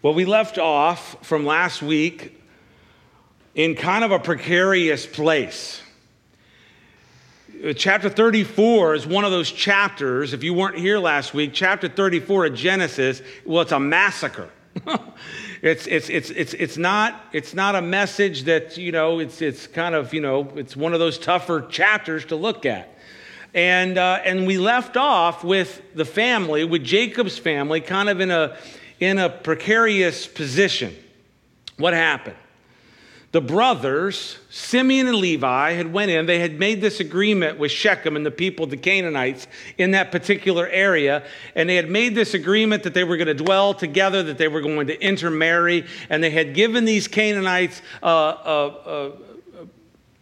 Well, we left off from last week in kind of a precarious place. Chapter 34 is one of those chapters. If you weren't here last week, chapter 34 of Genesis, well, it's a massacre. it's, it's, it's, it's, it's, not, it's not a message that, you know, it's, it's kind of, you know, it's one of those tougher chapters to look at. And, uh, and we left off with the family, with Jacob's family, kind of in a, in a precarious position. What happened? The brothers, Simeon and Levi, had went in. They had made this agreement with Shechem and the people, the Canaanites, in that particular area. And they had made this agreement that they were going to dwell together, that they were going to intermarry. And they had given these Canaanites a, a, a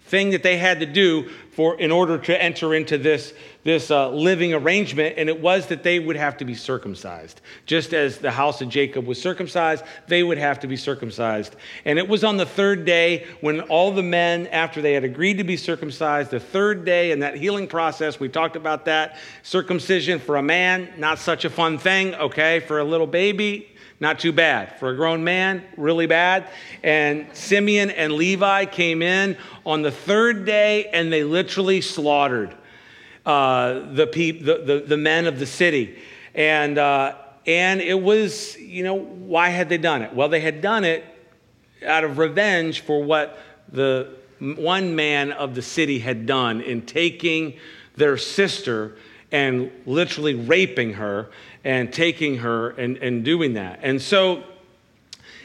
thing that they had to do for in order to enter into this this uh, living arrangement, and it was that they would have to be circumcised. Just as the house of Jacob was circumcised, they would have to be circumcised. And it was on the third day when all the men, after they had agreed to be circumcised, the third day in that healing process, we talked about that. Circumcision for a man, not such a fun thing, okay? For a little baby, not too bad. For a grown man, really bad. And Simeon and Levi came in on the third day and they literally slaughtered uh, the, peop- the, the, the, men of the city. And, uh, and it was, you know, why had they done it? Well, they had done it out of revenge for what the one man of the city had done in taking their sister and literally raping her and taking her and, and doing that. And so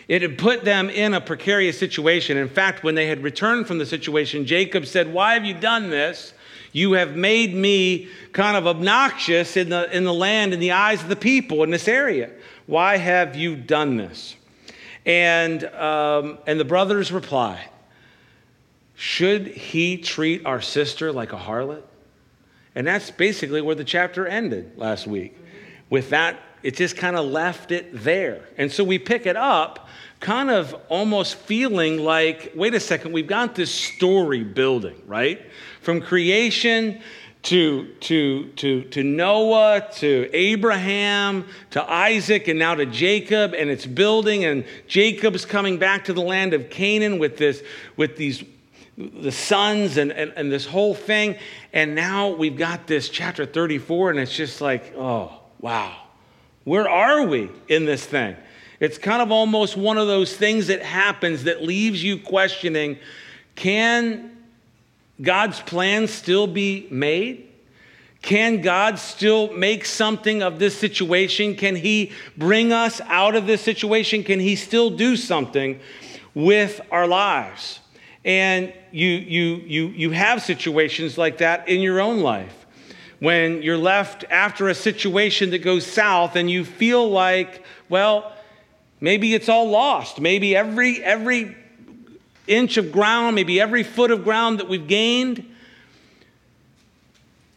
it had put them in a precarious situation. In fact, when they had returned from the situation, Jacob said, Why have you done this? You have made me kind of obnoxious in the, in the land, in the eyes of the people in this area. Why have you done this? And, um, and the brothers reply, Should he treat our sister like a harlot? And that's basically where the chapter ended last week. With that, it just kind of left it there. And so we pick it up, kind of almost feeling like, wait a second, we've got this story building, right? From creation to, to, to, to Noah, to Abraham, to Isaac, and now to Jacob, and it's building, and Jacob's coming back to the land of Canaan with this, with these the sons and, and, and this whole thing. And now we've got this chapter 34, and it's just like, oh, wow. Where are we in this thing? It's kind of almost one of those things that happens that leaves you questioning can God's plan still be made? Can God still make something of this situation? Can He bring us out of this situation? Can He still do something with our lives? And you, you, you, you have situations like that in your own life. When you're left after a situation that goes south and you feel like, well, maybe it's all lost. Maybe every, every inch of ground, maybe every foot of ground that we've gained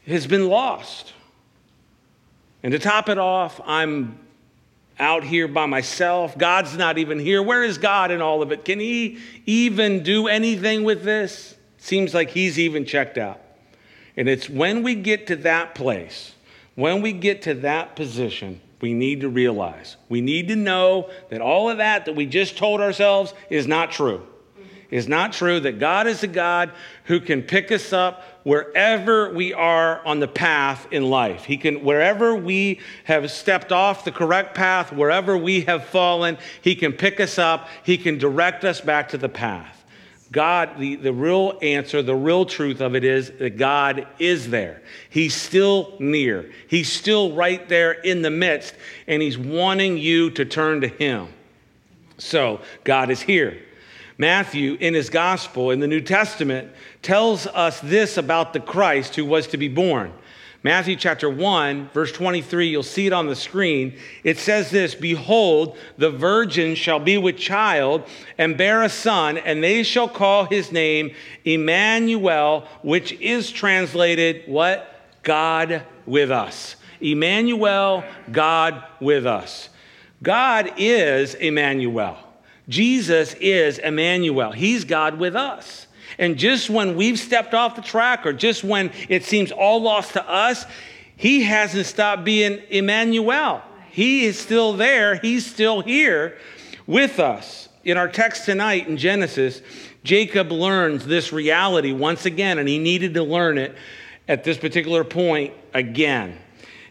has been lost. And to top it off, I'm out here by myself. God's not even here. Where is God in all of it? Can He even do anything with this? Seems like He's even checked out. And it's when we get to that place, when we get to that position, we need to realize, we need to know that all of that that we just told ourselves is not true is not true, that God is a God who can pick us up wherever we are on the path in life. He can, wherever we have stepped off the correct path, wherever we have fallen, He can pick us up, He can direct us back to the path. God, the, the real answer, the real truth of it is that God is there. He's still near. He's still right there in the midst, and He's wanting you to turn to Him. So, God is here. Matthew, in his gospel in the New Testament, tells us this about the Christ who was to be born. Matthew chapter 1, verse 23, you'll see it on the screen. It says this Behold, the virgin shall be with child and bear a son, and they shall call his name Emmanuel, which is translated what? God with us. Emmanuel, God with us. God is Emmanuel. Jesus is Emmanuel. He's God with us. And just when we've stepped off the track or just when it seems all lost to us, he hasn't stopped being Emmanuel. He is still there, He's still here with us. In our text tonight in Genesis, Jacob learns this reality once again, and he needed to learn it at this particular point again.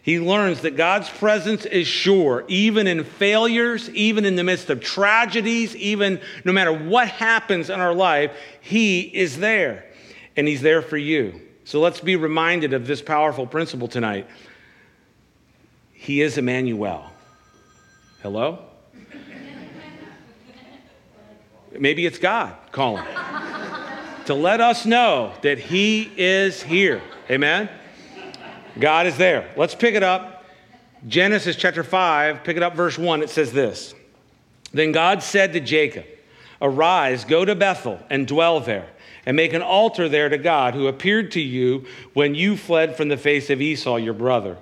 He learns that God's presence is sure, even in failures, even in the midst of tragedies, even no matter what happens in our life, He is there. And He's there for you. So let's be reminded of this powerful principle tonight. He is Emmanuel. Hello? Maybe it's God calling to let us know that He is here. Amen? God is there. Let's pick it up. Genesis chapter 5, pick it up, verse 1. It says this Then God said to Jacob, Arise, go to Bethel and dwell there, and make an altar there to God who appeared to you when you fled from the face of Esau, your brother.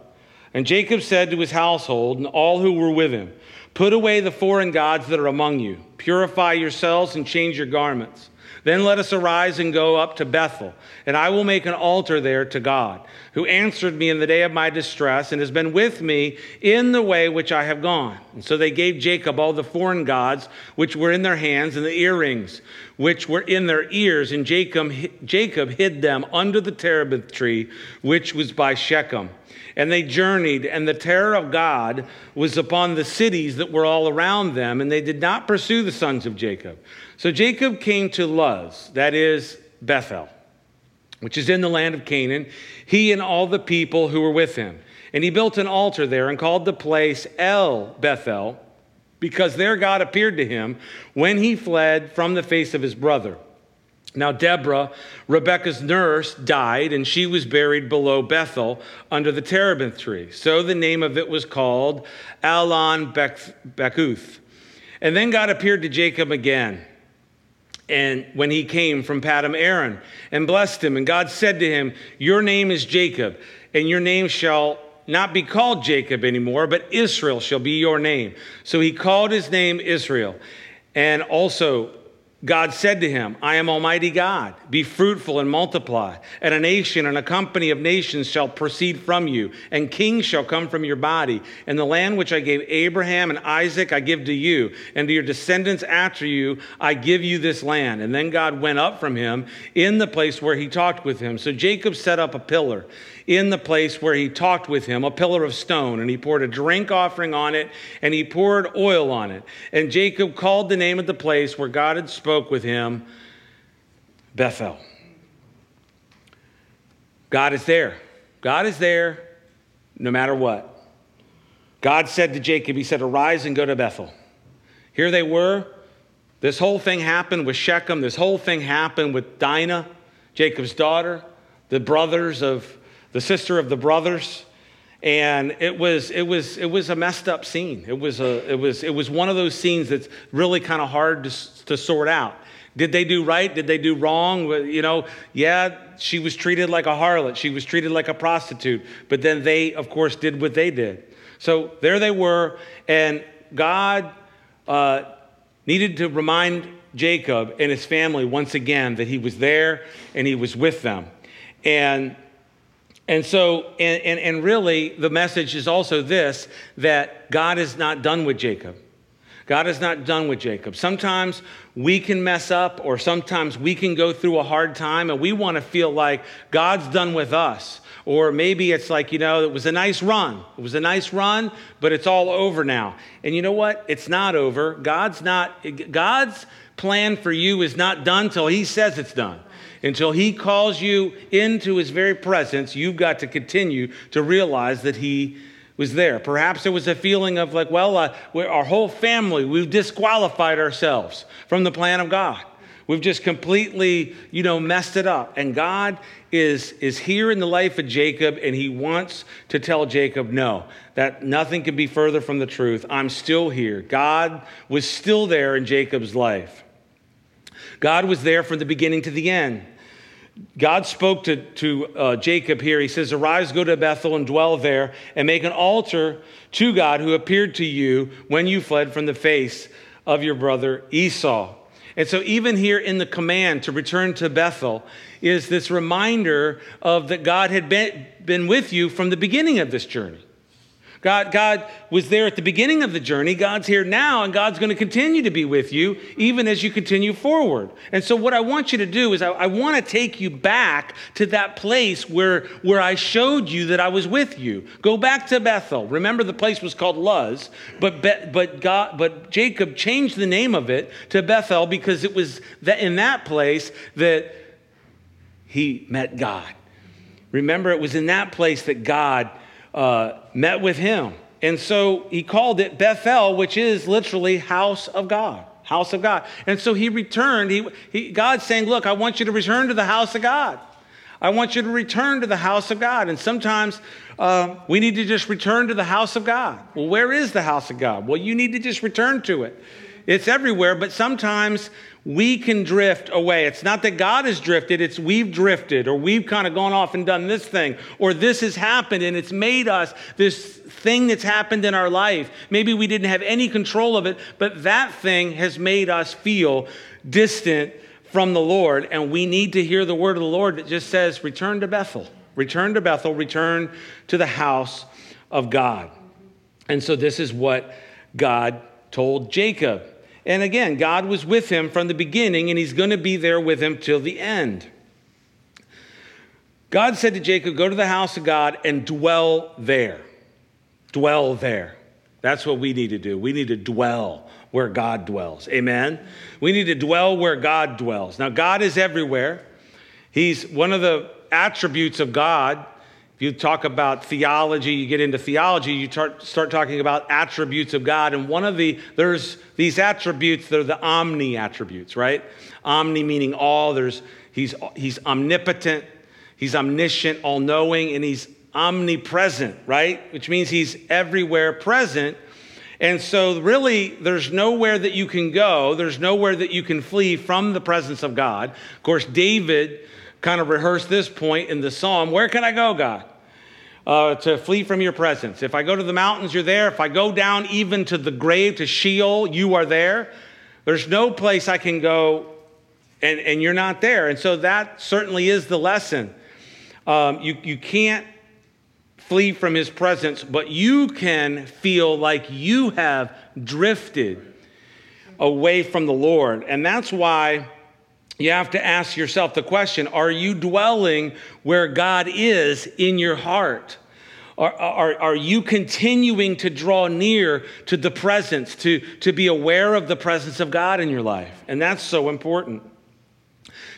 And Jacob said to his household and all who were with him, Put away the foreign gods that are among you, purify yourselves and change your garments. Then let us arise and go up to Bethel, and I will make an altar there to God, who answered me in the day of my distress and has been with me in the way which I have gone. And so they gave Jacob all the foreign gods which were in their hands and the earrings which were in their ears, and Jacob, Jacob hid them under the terebinth tree which was by Shechem. And they journeyed, and the terror of God was upon the cities that were all around them, and they did not pursue the sons of Jacob. So Jacob came to Luz, that is Bethel, which is in the land of Canaan, he and all the people who were with him. And he built an altar there and called the place El Bethel, because there God appeared to him when he fled from the face of his brother. Now, Deborah, Rebekah's nurse, died, and she was buried below Bethel under the terebinth tree. So the name of it was called Allon Bachuth. And then God appeared to Jacob again. And when he came from Padan Aram and blessed him, and God said to him, Your name is Jacob, and your name shall not be called Jacob anymore, but Israel shall be your name. So he called his name Israel. And also, God said to him, I am Almighty God. Be fruitful and multiply. And a nation and a company of nations shall proceed from you, and kings shall come from your body. And the land which I gave Abraham and Isaac I give to you, and to your descendants after you I give you this land. And then God went up from him in the place where he talked with him. So Jacob set up a pillar in the place where he talked with him, a pillar of stone, and he poured a drink offering on it, and he poured oil on it. And Jacob called the name of the place where God had spoke with him Bethel. God is there. God is there no matter what. God said to Jacob, He said, Arise and go to Bethel. Here they were. This whole thing happened with Shechem. This whole thing happened with Dinah, Jacob's daughter, the brothers of the sister of the brothers. And it was it was it was a messed up scene. It was a it was it was one of those scenes that's really kind of hard to, to sort out. Did they do right? Did they do wrong? You know yeah she was treated like a harlot. She was treated like a prostitute. But then they of course did what they did. So there they were and god uh, needed to remind jacob and his family once again that he was there and he was with them. And and so, and, and, and really, the message is also this that God is not done with Jacob. God is not done with Jacob. Sometimes we can mess up, or sometimes we can go through a hard time and we want to feel like God's done with us. Or maybe it's like, you know, it was a nice run. It was a nice run, but it's all over now. And you know what? It's not over. God's not, God's plan for you is not done till He says it's done until He calls you into His very presence, you've got to continue to realize that He was there. Perhaps there was a feeling of like, well, uh, our whole family, we've disqualified ourselves from the plan of God. We've just completely, you know, messed it up. And God is, is here in the life of Jacob, and he wants to tell Jacob, no, that nothing can be further from the truth. I'm still here. God was still there in Jacob's life. God was there from the beginning to the end. God spoke to, to uh, Jacob here. He says, Arise, go to Bethel and dwell there, and make an altar to God who appeared to you when you fled from the face of your brother Esau. And so, even here in the command to return to Bethel, is this reminder of that God had been, been with you from the beginning of this journey. God, God was there at the beginning of the journey. God's here now, and God's going to continue to be with you even as you continue forward. And so, what I want you to do is, I, I want to take you back to that place where, where I showed you that I was with you. Go back to Bethel. Remember, the place was called Luz, but, Be, but, God, but Jacob changed the name of it to Bethel because it was that in that place that he met God. Remember, it was in that place that God uh, met with him. And so he called it Bethel, which is literally house of God. House of God. And so he returned. He, he, God's saying, Look, I want you to return to the house of God. I want you to return to the house of God. And sometimes uh, we need to just return to the house of God. Well, where is the house of God? Well, you need to just return to it. It's everywhere, but sometimes we can drift away. It's not that God has drifted, it's we've drifted, or we've kind of gone off and done this thing, or this has happened and it's made us this thing that's happened in our life. Maybe we didn't have any control of it, but that thing has made us feel distant from the Lord, and we need to hear the word of the Lord that just says, Return to Bethel, return to Bethel, return to the house of God. And so this is what God told Jacob. And again, God was with him from the beginning, and he's going to be there with him till the end. God said to Jacob, Go to the house of God and dwell there. Dwell there. That's what we need to do. We need to dwell where God dwells. Amen? We need to dwell where God dwells. Now, God is everywhere. He's one of the attributes of God you talk about theology, you get into theology, you start, start talking about attributes of God. And one of the, there's these attributes, they're the omni attributes, right? Omni meaning all. There's, he's, he's omnipotent, he's omniscient, all knowing, and he's omnipresent, right? Which means he's everywhere present. And so, really, there's nowhere that you can go, there's nowhere that you can flee from the presence of God. Of course, David kind of rehearsed this point in the psalm Where can I go, God? uh, to flee from your presence. If I go to the mountains, you're there. If I go down even to the grave, to Sheol, you are there. There's no place I can go and, and you're not there. And so that certainly is the lesson. Um, you, you can't flee from his presence, but you can feel like you have drifted away from the Lord. And that's why you have to ask yourself the question Are you dwelling where God is in your heart? Are, are, are you continuing to draw near to the presence, to, to be aware of the presence of God in your life? And that's so important.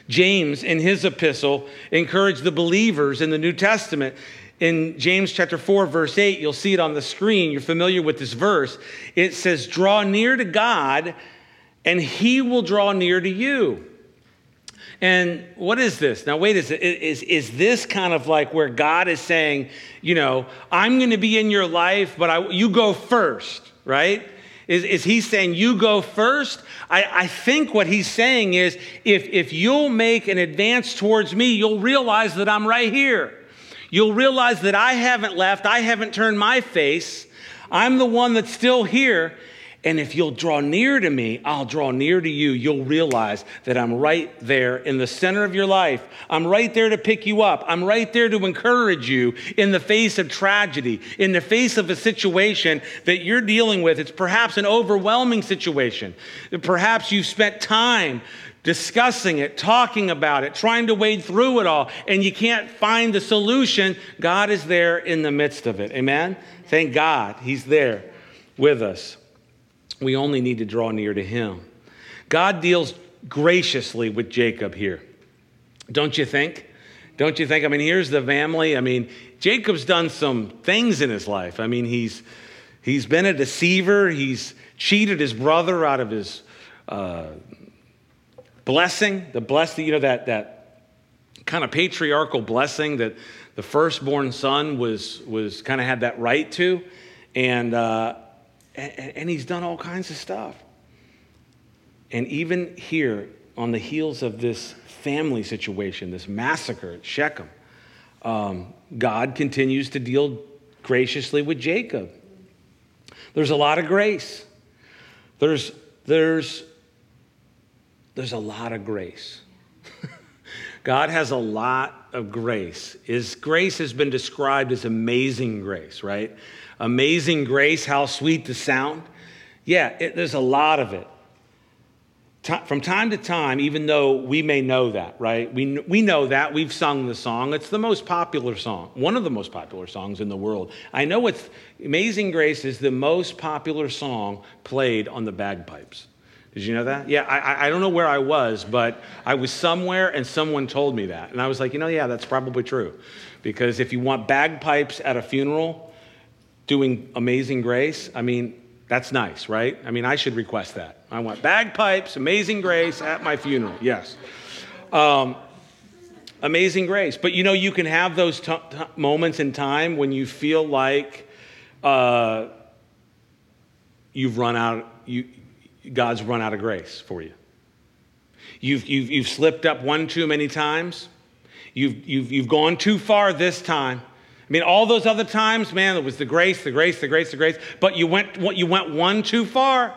James, in his epistle, encouraged the believers in the New Testament. In James chapter 4, verse 8, you'll see it on the screen. You're familiar with this verse. It says, Draw near to God, and he will draw near to you. And what is this? Now, wait, is, is, is this kind of like where God is saying, you know, I'm going to be in your life, but I, you go first, right? Is, is he saying you go first? I, I think what he's saying is if, if you'll make an advance towards me, you'll realize that I'm right here. You'll realize that I haven't left, I haven't turned my face. I'm the one that's still here. And if you'll draw near to me, I'll draw near to you. You'll realize that I'm right there in the center of your life. I'm right there to pick you up. I'm right there to encourage you in the face of tragedy, in the face of a situation that you're dealing with. It's perhaps an overwhelming situation. Perhaps you've spent time discussing it, talking about it, trying to wade through it all, and you can't find the solution. God is there in the midst of it. Amen? Thank God He's there with us. We only need to draw near to him. God deals graciously with Jacob here. Don't you think? Don't you think? I mean, here's the family. I mean, Jacob's done some things in his life. I mean, he's he's been a deceiver. He's cheated his brother out of his uh, blessing. The blessing, you know, that that kind of patriarchal blessing that the firstborn son was was kind of had that right to, and uh, and, and he's done all kinds of stuff. And even here, on the heels of this family situation, this massacre at Shechem, um, God continues to deal graciously with Jacob. There's a lot of grace. There's, there's, there's a lot of grace. God has a lot of grace His grace has been described as amazing grace, right? Amazing grace, how sweet the sound. Yeah, it, there's a lot of it. from time to time, even though we may know that, right? We, we know that. We've sung the song. It's the most popular song, one of the most popular songs in the world. I know it's Amazing Grace is the most popular song played on the bagpipes. Did you know that? Yeah, I, I don't know where I was, but I was somewhere and someone told me that. And I was like, you know, yeah, that's probably true. Because if you want bagpipes at a funeral doing Amazing Grace, I mean, that's nice, right? I mean, I should request that. I want bagpipes, Amazing Grace at my funeral. Yes. Um, amazing Grace. But you know, you can have those t- t- moments in time when you feel like uh, you've run out. You, God's run out of grace for you. You've, you've, you've slipped up one too many times. You've, you've, you've gone too far this time. I mean, all those other times, man, it was the grace, the grace, the grace, the grace, but you went, you went one too far.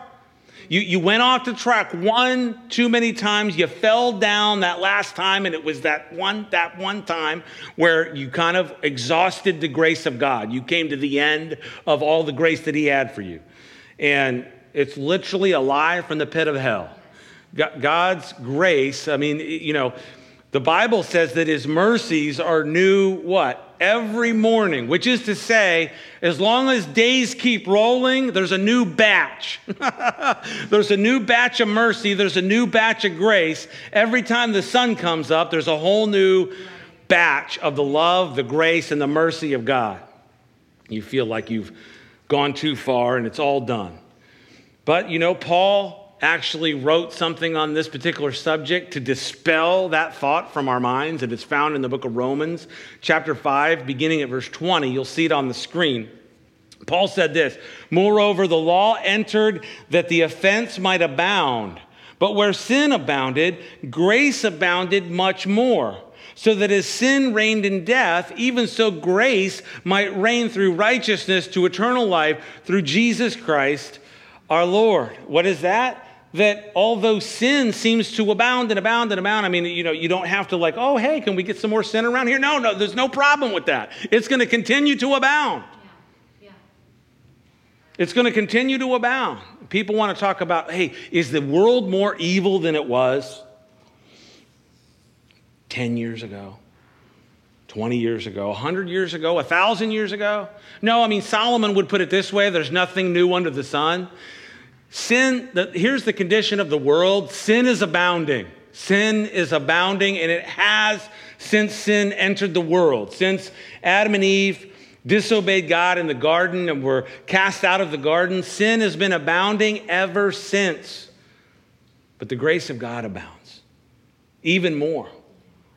You, you went off the track one too many times. You fell down that last time, and it was that one, that one time where you kind of exhausted the grace of God. You came to the end of all the grace that He had for you. And it's literally a lie from the pit of hell. God's grace, I mean, you know, the Bible says that his mercies are new what? Every morning, which is to say, as long as days keep rolling, there's a new batch. there's a new batch of mercy, there's a new batch of grace. Every time the sun comes up, there's a whole new batch of the love, the grace, and the mercy of God. You feel like you've gone too far and it's all done. But, you know, Paul actually wrote something on this particular subject to dispel that thought from our minds. And it's found in the book of Romans, chapter 5, beginning at verse 20. You'll see it on the screen. Paul said this Moreover, the law entered that the offense might abound. But where sin abounded, grace abounded much more. So that as sin reigned in death, even so grace might reign through righteousness to eternal life through Jesus Christ our Lord. What is that? That although sin seems to abound and abound and abound, I mean, you know, you don't have to like, oh, hey, can we get some more sin around here? No, no, there's no problem with that. It's going to continue to abound. It's going to continue to abound. People want to talk about, hey, is the world more evil than it was 10 years ago? 20 years ago, 100 years ago, 1,000 years ago? No, I mean, Solomon would put it this way there's nothing new under the sun. Sin, the, here's the condition of the world sin is abounding. Sin is abounding, and it has since sin entered the world. Since Adam and Eve disobeyed God in the garden and were cast out of the garden, sin has been abounding ever since. But the grace of God abounds even more.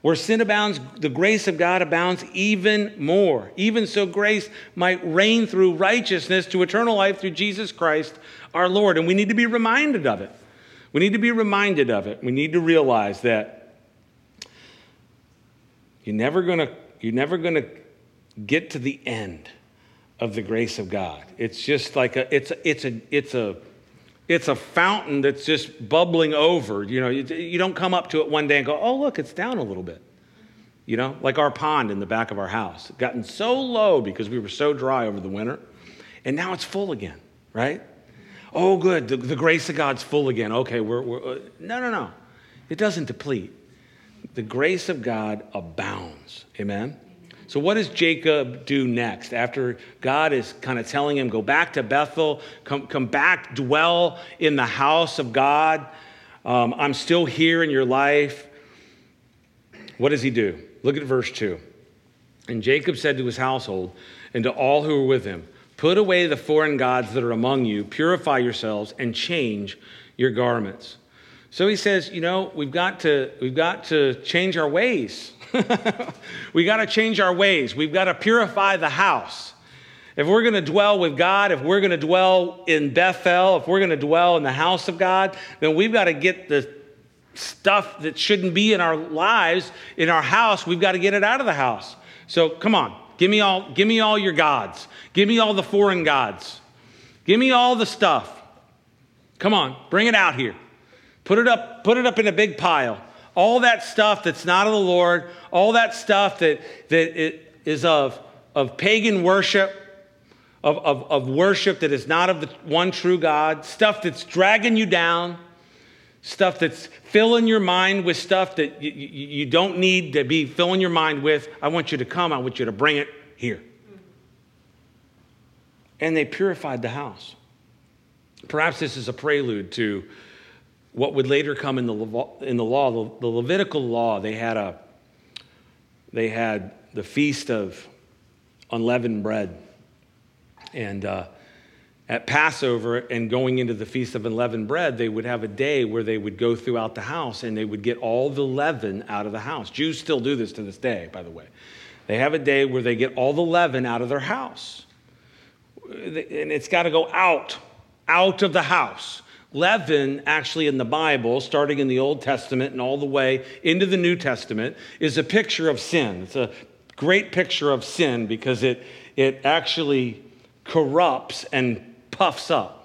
Where sin abounds, the grace of God abounds even more. Even so, grace might reign through righteousness to eternal life through Jesus Christ our Lord. And we need to be reminded of it. We need to be reminded of it. We need to realize that you're never going to you're never going to get to the end of the grace of God. It's just like a it's a, it's a it's a it's a fountain that's just bubbling over. You know, you, you don't come up to it one day and go, "Oh, look, it's down a little bit." You know, like our pond in the back of our house, gotten so low because we were so dry over the winter, and now it's full again, right? Oh, good. The, the grace of God's full again. Okay, we're, we're uh, no, no, no. It doesn't deplete. The grace of God abounds. Amen? So, what does Jacob do next? After God is kind of telling him, go back to Bethel, come, come back, dwell in the house of God. Um, I'm still here in your life. What does he do? Look at verse 2. And Jacob said to his household and to all who were with him, Put away the foreign gods that are among you, purify yourselves, and change your garments. So he says, you know, we've got to, we've got to change our ways. we got to change our ways. We've got to purify the house. If we're going to dwell with God, if we're going to dwell in Bethel, if we're going to dwell in the house of God, then we've got to get the stuff that shouldn't be in our lives, in our house, we've got to get it out of the house. So come on, give me all, give me all your gods. Give me all the foreign gods. Give me all the stuff. Come on, bring it out here. Put it up, put it up in a big pile. All that stuff that's not of the Lord, all that stuff that, that is of, of pagan worship, of, of, of worship that is not of the one true God, stuff that's dragging you down, stuff that's filling your mind with stuff that you don't need to be filling your mind with. I want you to come, I want you to bring it here. And they purified the house. Perhaps this is a prelude to what would later come in the, in the law, the, the Levitical law. They had, a, they had the feast of unleavened bread. And uh, at Passover and going into the Feast of Unleavened Bread, they would have a day where they would go throughout the house and they would get all the leaven out of the house. Jews still do this to this day, by the way. They have a day where they get all the leaven out of their house. And it's got to go out, out of the house. Leaven, actually, in the Bible, starting in the Old Testament and all the way into the New Testament, is a picture of sin. It's a great picture of sin because it, it actually corrupts and puffs up.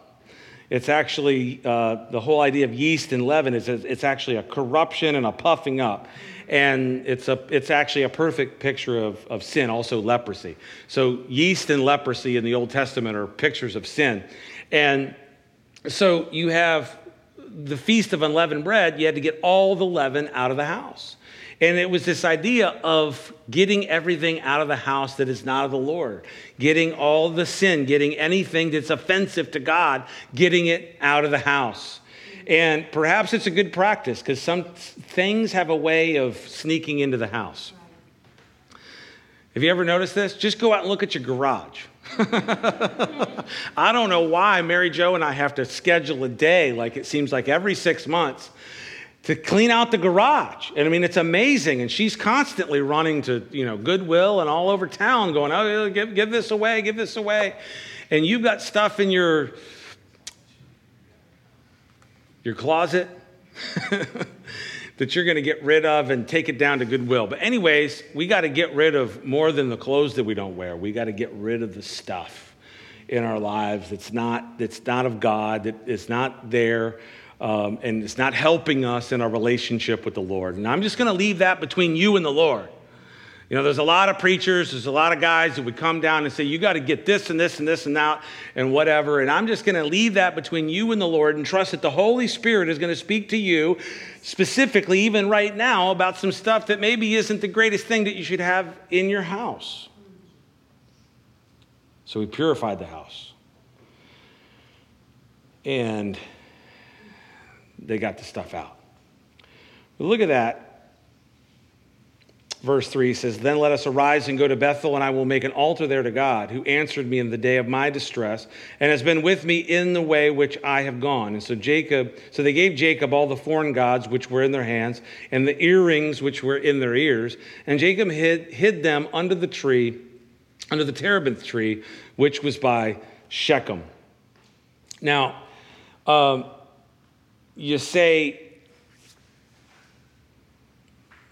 It's actually uh, the whole idea of yeast and leaven is it's actually a corruption and a puffing up. And it's, a, it's actually a perfect picture of, of sin, also leprosy. So, yeast and leprosy in the Old Testament are pictures of sin. And so, you have the Feast of Unleavened Bread, you had to get all the leaven out of the house. And it was this idea of getting everything out of the house that is not of the Lord, getting all the sin, getting anything that's offensive to God, getting it out of the house. And perhaps it's a good practice because some things have a way of sneaking into the house. Have you ever noticed this? Just go out and look at your garage. I don't know why Mary Jo and I have to schedule a day, like it seems like every six months, to clean out the garage. And I mean, it's amazing. And she's constantly running to, you know, Goodwill and all over town going, oh, give, give this away, give this away. And you've got stuff in your, your closet that you're going to get rid of and take it down to Goodwill. But, anyways, we got to get rid of more than the clothes that we don't wear. We got to get rid of the stuff in our lives that's not, that's not of God, that is not there um, and it's not helping us in our relationship with the Lord. And I'm just going to leave that between you and the Lord. You know, there's a lot of preachers, there's a lot of guys that would come down and say, You got to get this and this and this and that and whatever. And I'm just going to leave that between you and the Lord and trust that the Holy Spirit is going to speak to you specifically, even right now, about some stuff that maybe isn't the greatest thing that you should have in your house. So we purified the house. And they got the stuff out. But look at that. Verse 3 says, Then let us arise and go to Bethel, and I will make an altar there to God, who answered me in the day of my distress, and has been with me in the way which I have gone. And so Jacob, so they gave Jacob all the foreign gods which were in their hands, and the earrings which were in their ears. And Jacob hid, hid them under the tree, under the terebinth tree, which was by Shechem. Now, um, you say,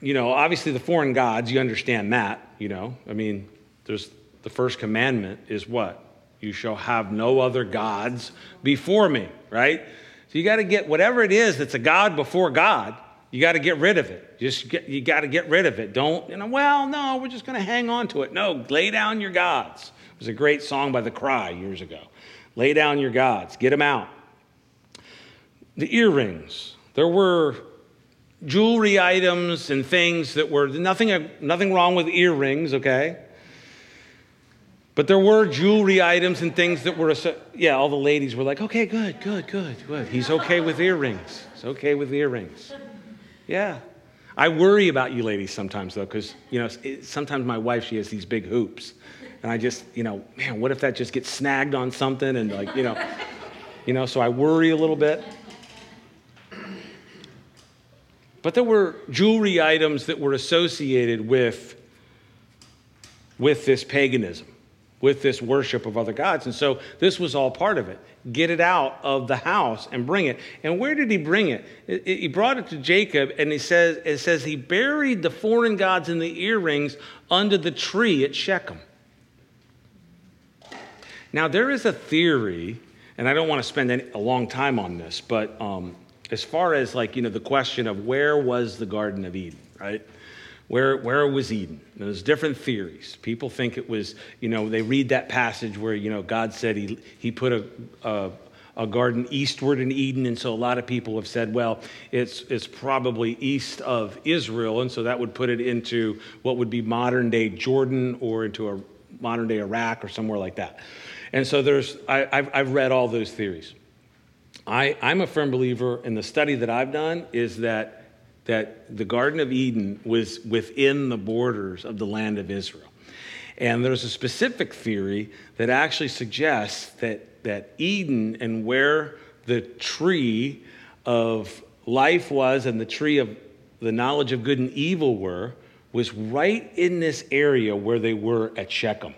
you know, obviously the foreign gods, you understand that, you know. I mean, there's the first commandment is what? You shall have no other gods before me, right? So you got to get whatever it is that's a God before God, you got to get rid of it. Just get, you got to get rid of it. Don't, you know, well, no, we're just going to hang on to it. No, lay down your gods. It was a great song by The Cry years ago. Lay down your gods, get them out the earrings. There were jewelry items and things that were nothing, nothing wrong with earrings, okay? But there were jewelry items and things that were, yeah, all the ladies were like, okay, good, good, good, good. He's okay with earrings. He's okay with earrings. Yeah. I worry about you ladies sometimes, though, because, you know, sometimes my wife, she has these big hoops. And I just, you know, man, what if that just gets snagged on something and, like, you know, you know, so I worry a little bit. But there were jewelry items that were associated with, with this paganism, with this worship of other gods. And so this was all part of it. Get it out of the house and bring it. And where did he bring it? He brought it to Jacob, and he says, it says he buried the foreign gods and the earrings under the tree at Shechem. Now, there is a theory, and I don't want to spend any, a long time on this, but um, as far as like, you know, the question of where was the Garden of Eden, right? Where, where was Eden? And there's different theories. People think it was, you know, they read that passage where, you know, God said he, he put a, a, a garden eastward in Eden. And so a lot of people have said, well, it's, it's probably east of Israel. And so that would put it into what would be modern day Jordan or into a modern day Iraq or somewhere like that. And so there's, I, I've, I've read all those theories. I, I'm a firm believer, and the study that I've done is that that the Garden of Eden was within the borders of the land of Israel. And there's a specific theory that actually suggests that, that Eden and where the tree of life was and the tree of the knowledge of good and evil were was right in this area where they were at Shechem.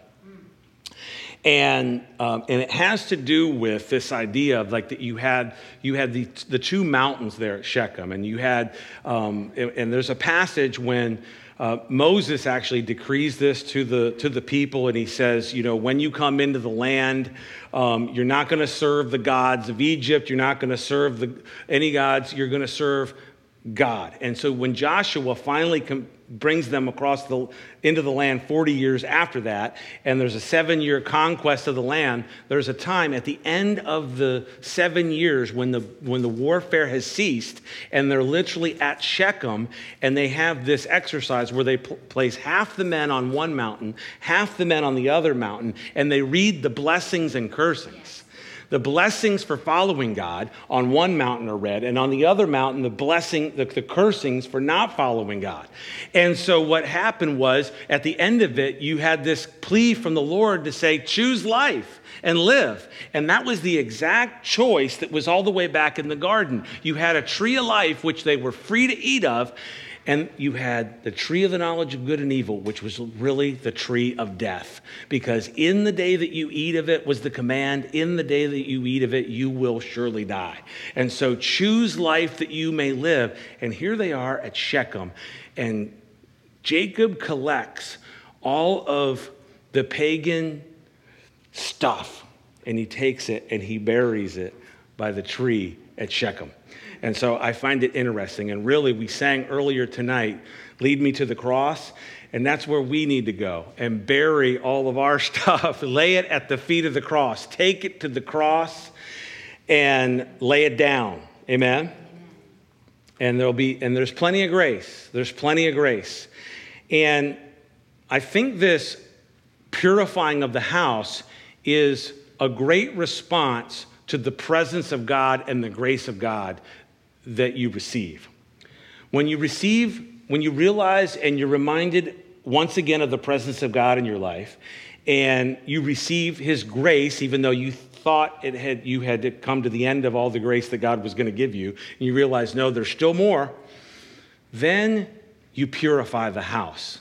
And, um, and it has to do with this idea of like that you had you had the, the two mountains there at Shechem, and you had um, and, and, there's a passage when uh, Moses actually decrees this to the to the people, and he says, you know, when you come into the land, um, you're not going to serve the gods of Egypt, you're not going to serve the, any gods, you're going to serve God. And so when Joshua finally com- brings them across the into the land 40 years after that and there's a 7 year conquest of the land there's a time at the end of the 7 years when the when the warfare has ceased and they're literally at Shechem and they have this exercise where they pl- place half the men on one mountain half the men on the other mountain and they read the blessings and cursings the blessings for following God on one mountain are read, and on the other mountain, the blessing, the, the cursings for not following God. And so what happened was at the end of it, you had this plea from the Lord to say, choose life and live. And that was the exact choice that was all the way back in the garden. You had a tree of life, which they were free to eat of, and you had the tree of the knowledge of good and evil, which was really the tree of death. Because in the day that you eat of it was the command, in the day that you eat of it, you will surely die. And so choose life that you may live. And here they are at Shechem. And Jacob collects all of the pagan stuff and he takes it and he buries it by the tree at Shechem. And so I find it interesting. And really, we sang earlier tonight, Lead Me to the Cross. And that's where we need to go and bury all of our stuff, lay it at the feet of the cross, take it to the cross and lay it down. Amen? And there'll be, and there's plenty of grace. There's plenty of grace. And I think this purifying of the house is a great response to the presence of God and the grace of God that you receive. When you receive, when you realize and you're reminded once again of the presence of God in your life, and you receive His grace, even though you thought it had, you had to come to the end of all the grace that God was going to give you, and you realize, no, there's still more, then you purify the house.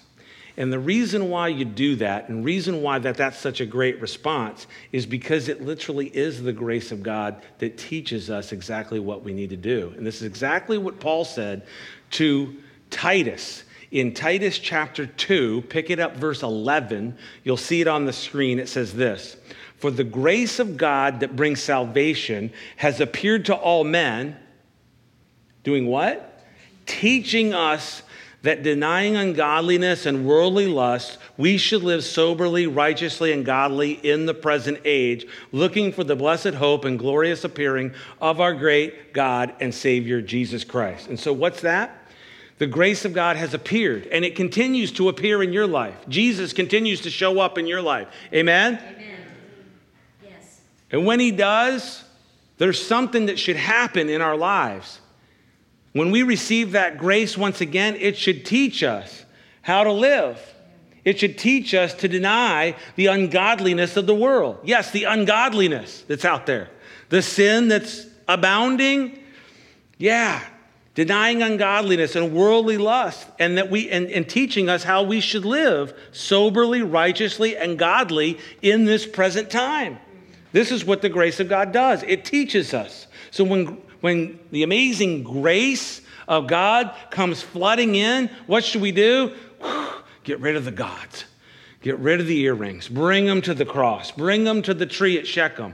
And the reason why you do that, and reason why that that's such a great response, is because it literally is the grace of God that teaches us exactly what we need to do. And this is exactly what Paul said to Titus. In Titus chapter 2, pick it up, verse 11, you'll see it on the screen. It says this For the grace of God that brings salvation has appeared to all men, doing what? Teaching us that denying ungodliness and worldly lust, we should live soberly, righteously, and godly in the present age, looking for the blessed hope and glorious appearing of our great God and Savior, Jesus Christ. And so, what's that? The grace of God has appeared, and it continues to appear in your life. Jesus continues to show up in your life. Amen? Amen. Yes. And when He does, there's something that should happen in our lives. When we receive that grace once again, it should teach us how to live. It should teach us to deny the ungodliness of the world. Yes, the ungodliness that's out there, the sin that's abounding. Yeah, denying ungodliness and worldly lust, and that we and, and teaching us how we should live soberly, righteously, and godly in this present time. This is what the grace of God does. It teaches us. So when when the amazing grace of God comes flooding in, what should we do? Get rid of the gods. Get rid of the earrings. Bring them to the cross. Bring them to the tree at Shechem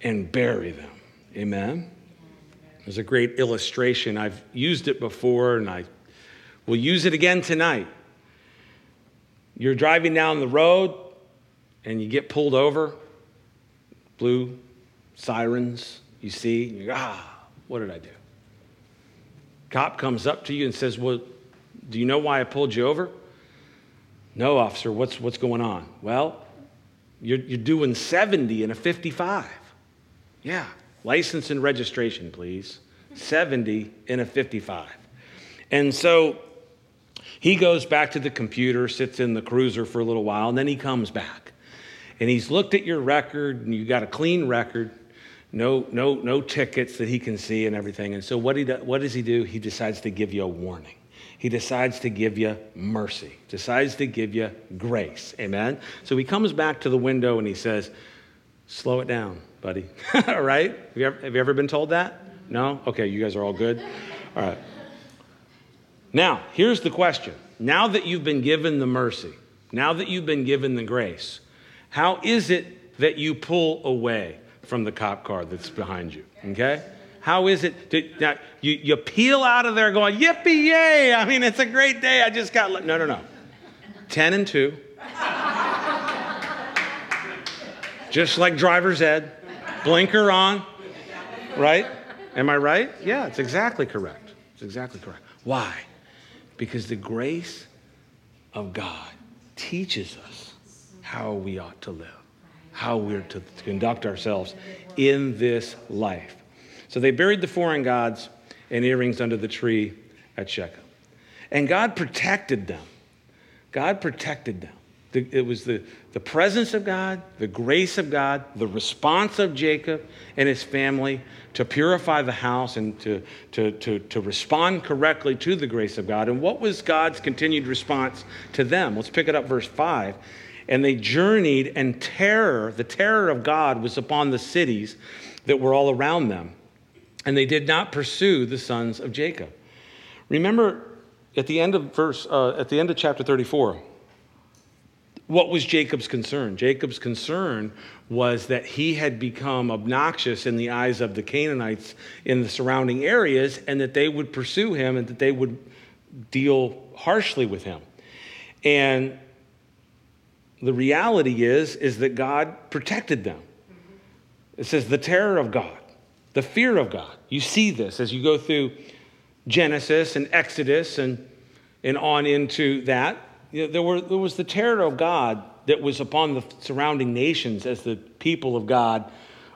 and bury them. Amen? There's a great illustration. I've used it before and I will use it again tonight. You're driving down the road and you get pulled over, blue sirens, you see, you ah, what did I do? Cop comes up to you and says, Well, do you know why I pulled you over? No, officer, what's, what's going on? Well, you're, you're doing 70 in a 55. Yeah, license and registration, please. 70 in a 55. And so he goes back to the computer, sits in the cruiser for a little while, and then he comes back. And he's looked at your record, and you got a clean record, no, no, no tickets that he can see and everything. And so what, he do, what does he do? He decides to give you a warning. He decides to give you mercy, decides to give you grace. Amen? So he comes back to the window and he says, Slow it down, buddy. all right? Have you, ever, have you ever been told that? No? Okay, you guys are all good? All right. Now, here's the question. Now that you've been given the mercy, now that you've been given the grace, how is it that you pull away from the cop car that's behind you? Okay? How is it? To, now, you, you peel out of there going, yippee yay! I mean, it's a great day. I just got. No, no, no. 10 and 2. just like driver's ed. Blinker on. Right? Am I right? Yeah, it's exactly correct. It's exactly correct. Why? Because the grace of God teaches us how we ought to live, how we're to conduct ourselves in this life. So they buried the foreign gods and earrings under the tree at Shechem. And God protected them. God protected them. It was the, the presence of God, the grace of God, the response of Jacob and his family to purify the house and to, to, to, to respond correctly to the grace of God. And what was God's continued response to them? Let's pick it up, verse 5. And they journeyed, and terror, the terror of God, was upon the cities that were all around them and they did not pursue the sons of Jacob. Remember at the end of verse, uh, at the end of chapter 34, what was Jacob's concern? Jacob's concern was that he had become obnoxious in the eyes of the Canaanites in the surrounding areas and that they would pursue him and that they would deal harshly with him. And the reality is is that God protected them. It says the terror of God the fear of God. You see this as you go through Genesis and Exodus and, and on into that. You know, there, were, there was the terror of God that was upon the surrounding nations as the people of God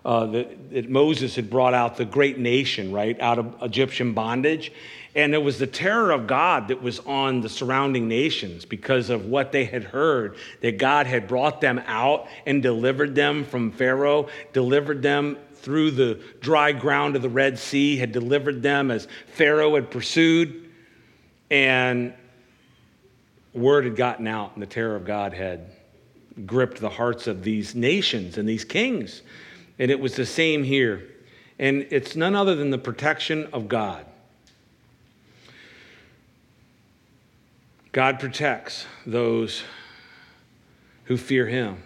uh, that, that, Moses had brought out the great nation, right, out of Egyptian bondage. And it was the terror of God that was on the surrounding nations because of what they had heard that God had brought them out and delivered them from Pharaoh, delivered them through the dry ground of the Red Sea, had delivered them as Pharaoh had pursued. And word had gotten out, and the terror of God had gripped the hearts of these nations and these kings. And it was the same here. And it's none other than the protection of God. God protects those who fear him.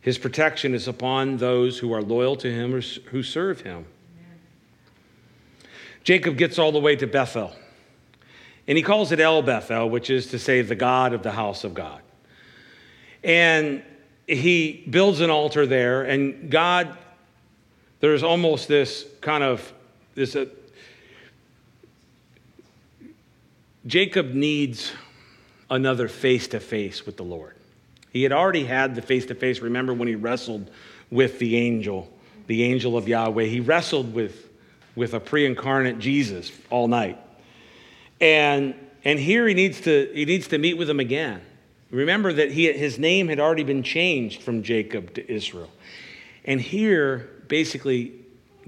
His protection is upon those who are loyal to him or who serve him. Jacob gets all the way to Bethel, and he calls it El Bethel, which is to say the God of the house of God. And he builds an altar there, and God, there's almost this kind of this. Uh, Jacob needs another face to face with the Lord. He had already had the face to face. Remember when he wrestled with the angel, the angel of Yahweh? He wrestled with, with a pre incarnate Jesus all night. And, and here he needs, to, he needs to meet with him again. Remember that he, his name had already been changed from Jacob to Israel. And here, basically,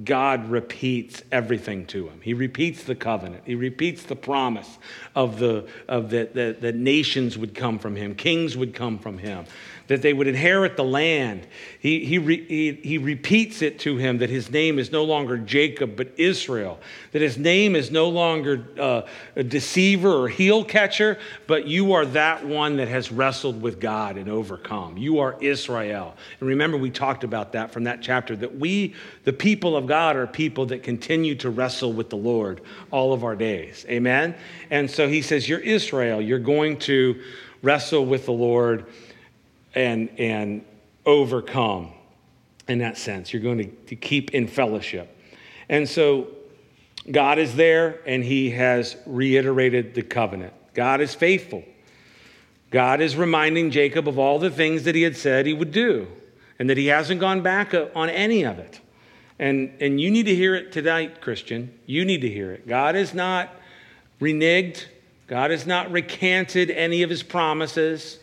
God repeats everything to him. He repeats the covenant. He repeats the promise of the of that the, the nations would come from him, kings would come from him, that they would inherit the land. He, he, re, he, he repeats it to him that his name is no longer Jacob, but Israel. That his name is no longer uh, a deceiver or heel catcher, but you are that one that has wrestled with God and overcome. You are Israel. And remember, we talked about that from that chapter that we, the people of of God are people that continue to wrestle with the Lord all of our days. Amen? And so he says, You're Israel. You're going to wrestle with the Lord and, and overcome in that sense. You're going to, to keep in fellowship. And so God is there and he has reiterated the covenant. God is faithful. God is reminding Jacob of all the things that he had said he would do and that he hasn't gone back uh, on any of it. And, and you need to hear it tonight, Christian. You need to hear it. God has not reneged, God has not recanted any of his promises.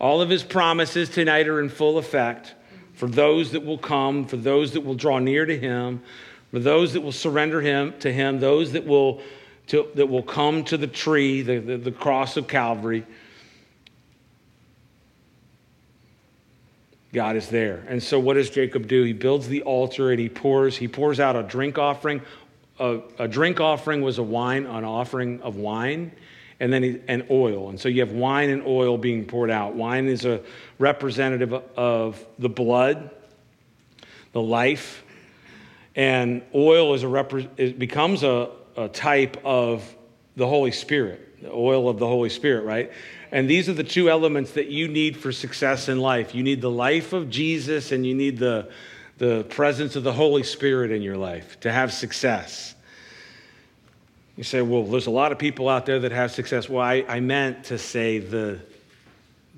All of his promises tonight are in full effect for those that will come, for those that will draw near to him, for those that will surrender him to him, those that will, to, that will come to the tree, the, the, the cross of Calvary. God is there. And so what does Jacob do? He builds the altar and he pours, he pours out a drink offering. A, a drink offering was a wine, an offering of wine, and then he, and oil. And so you have wine and oil being poured out. Wine is a representative of the blood, the life, and oil is a repre- it becomes a, a type of the Holy Spirit, the oil of the Holy Spirit, right? And these are the two elements that you need for success in life. You need the life of Jesus and you need the, the presence of the Holy Spirit in your life to have success. You say, well, there's a lot of people out there that have success. Well, I, I meant to say the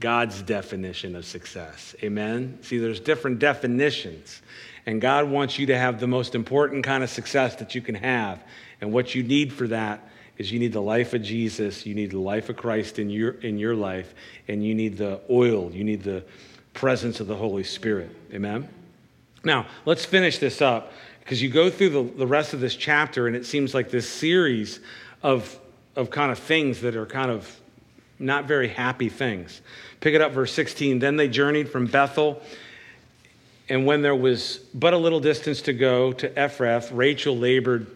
God's definition of success. Amen? See, there's different definitions. And God wants you to have the most important kind of success that you can have. And what you need for that is you need the life of Jesus, you need the life of Christ in your, in your life, and you need the oil, you need the presence of the Holy Spirit. Amen? Now, let's finish this up because you go through the, the rest of this chapter, and it seems like this series of, of kind of things that are kind of not very happy things. Pick it up, verse 16. Then they journeyed from Bethel and when there was but a little distance to go to Ephrath, Rachel labored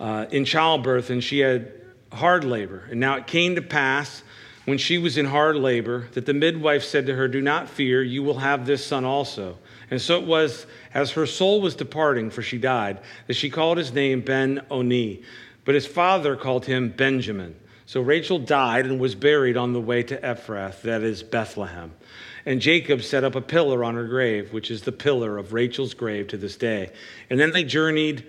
uh, in childbirth, and she had hard labor. And now it came to pass when she was in hard labor that the midwife said to her, Do not fear, you will have this son also. And so it was, as her soul was departing, for she died, that she called his name Ben Oni. But his father called him Benjamin. So Rachel died and was buried on the way to Ephrath, that is Bethlehem. And Jacob set up a pillar on her grave, which is the pillar of Rachel's grave to this day. And then they journeyed,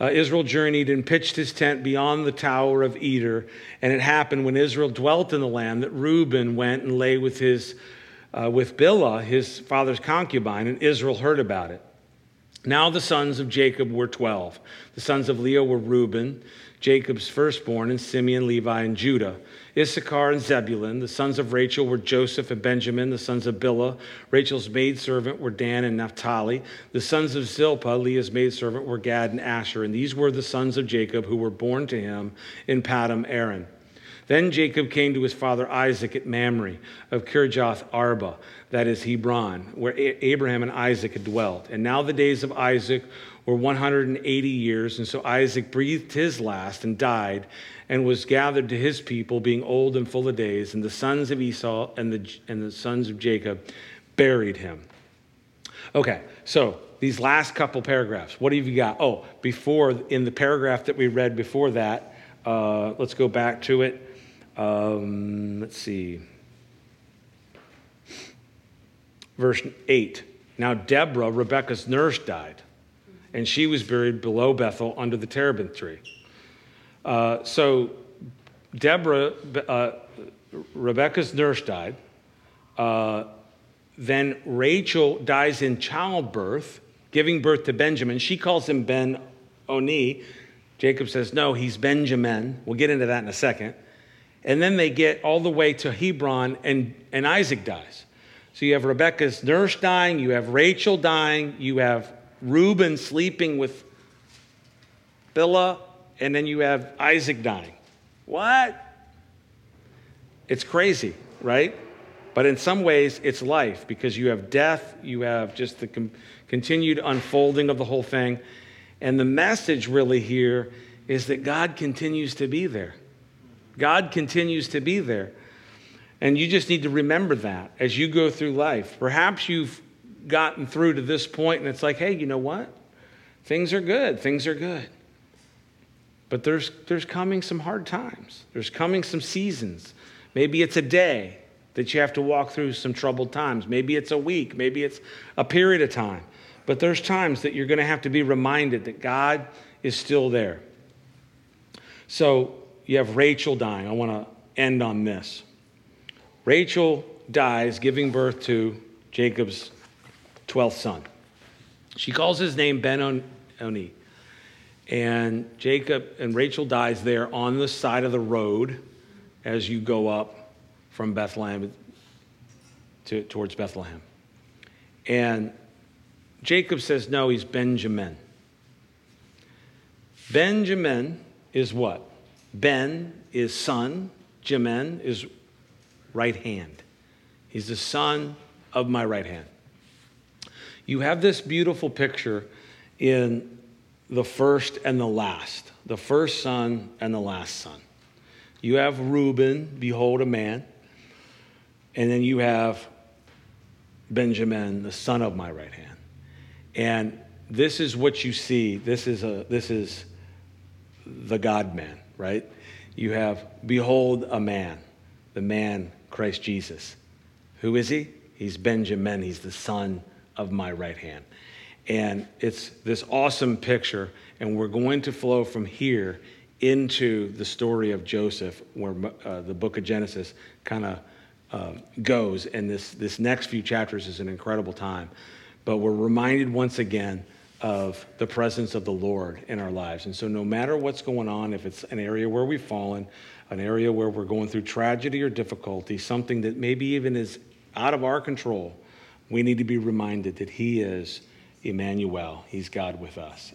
uh, Israel journeyed and pitched his tent beyond the tower of Eder. And it happened when Israel dwelt in the land that Reuben went and lay with his uh, with Bilhah, his father's concubine, and Israel heard about it. Now the sons of Jacob were 12. The sons of Leah were Reuben, Jacob's firstborn, and Simeon, Levi, and Judah. Issachar and Zebulun. The sons of Rachel were Joseph and Benjamin. The sons of Bilhah, Rachel's maidservant, were Dan and Naphtali. The sons of Zilpah, Leah's maidservant, were Gad and Asher. And these were the sons of Jacob who were born to him in Padan Aram. Then Jacob came to his father Isaac at Mamre of Kirjath Arba, that is Hebron, where Abraham and Isaac had dwelt. And now the days of Isaac were 180 years, and so Isaac breathed his last and died and was gathered to his people, being old and full of days. And the sons of Esau and the, and the sons of Jacob buried him. Okay, so these last couple paragraphs, what have you got? Oh, before, in the paragraph that we read before that, uh, let's go back to it. Um, let's see. Verse 8. Now, Deborah, Rebekah's nurse, died, and she was buried below Bethel under the terebinth tree. Uh, so Deborah, uh, Rebecca's nurse died. Uh, then Rachel dies in childbirth, giving birth to Benjamin. She calls him Ben Oni. Jacob says, no, he's Benjamin. We'll get into that in a second. And then they get all the way to Hebron, and, and Isaac dies. So you have Rebecca's nurse dying, you have Rachel dying, you have Reuben sleeping with Bilhah, and then you have Isaac dying. What? It's crazy, right? But in some ways, it's life because you have death, you have just the com- continued unfolding of the whole thing. And the message really here is that God continues to be there. God continues to be there. And you just need to remember that as you go through life. Perhaps you've gotten through to this point and it's like, hey, you know what? Things are good. Things are good. But there's, there's coming some hard times. There's coming some seasons. Maybe it's a day that you have to walk through some troubled times. Maybe it's a week. Maybe it's a period of time. But there's times that you're going to have to be reminded that God is still there. So you have Rachel dying. I want to end on this. Rachel dies giving birth to Jacob's 12th son. She calls his name Ben Oni. And Jacob and Rachel dies there on the side of the road as you go up from Bethlehem to, towards Bethlehem. And Jacob says, no, he's Benjamin. Benjamin is what? Ben is son, Jamin is right hand. He's the son of my right hand. You have this beautiful picture in the first and the last, the first son and the last son. You have Reuben, behold a man, and then you have Benjamin, the son of my right hand. And this is what you see. This is a this is the God man, right? You have behold a man, the man Christ Jesus. Who is he? He's Benjamin. He's the son of my right hand. And it's this awesome picture, and we're going to flow from here into the story of Joseph, where uh, the book of Genesis kind of uh, goes. And this, this next few chapters is an incredible time. But we're reminded once again of the presence of the Lord in our lives. And so, no matter what's going on, if it's an area where we've fallen, an area where we're going through tragedy or difficulty, something that maybe even is out of our control, we need to be reminded that He is Emmanuel. He's God with us.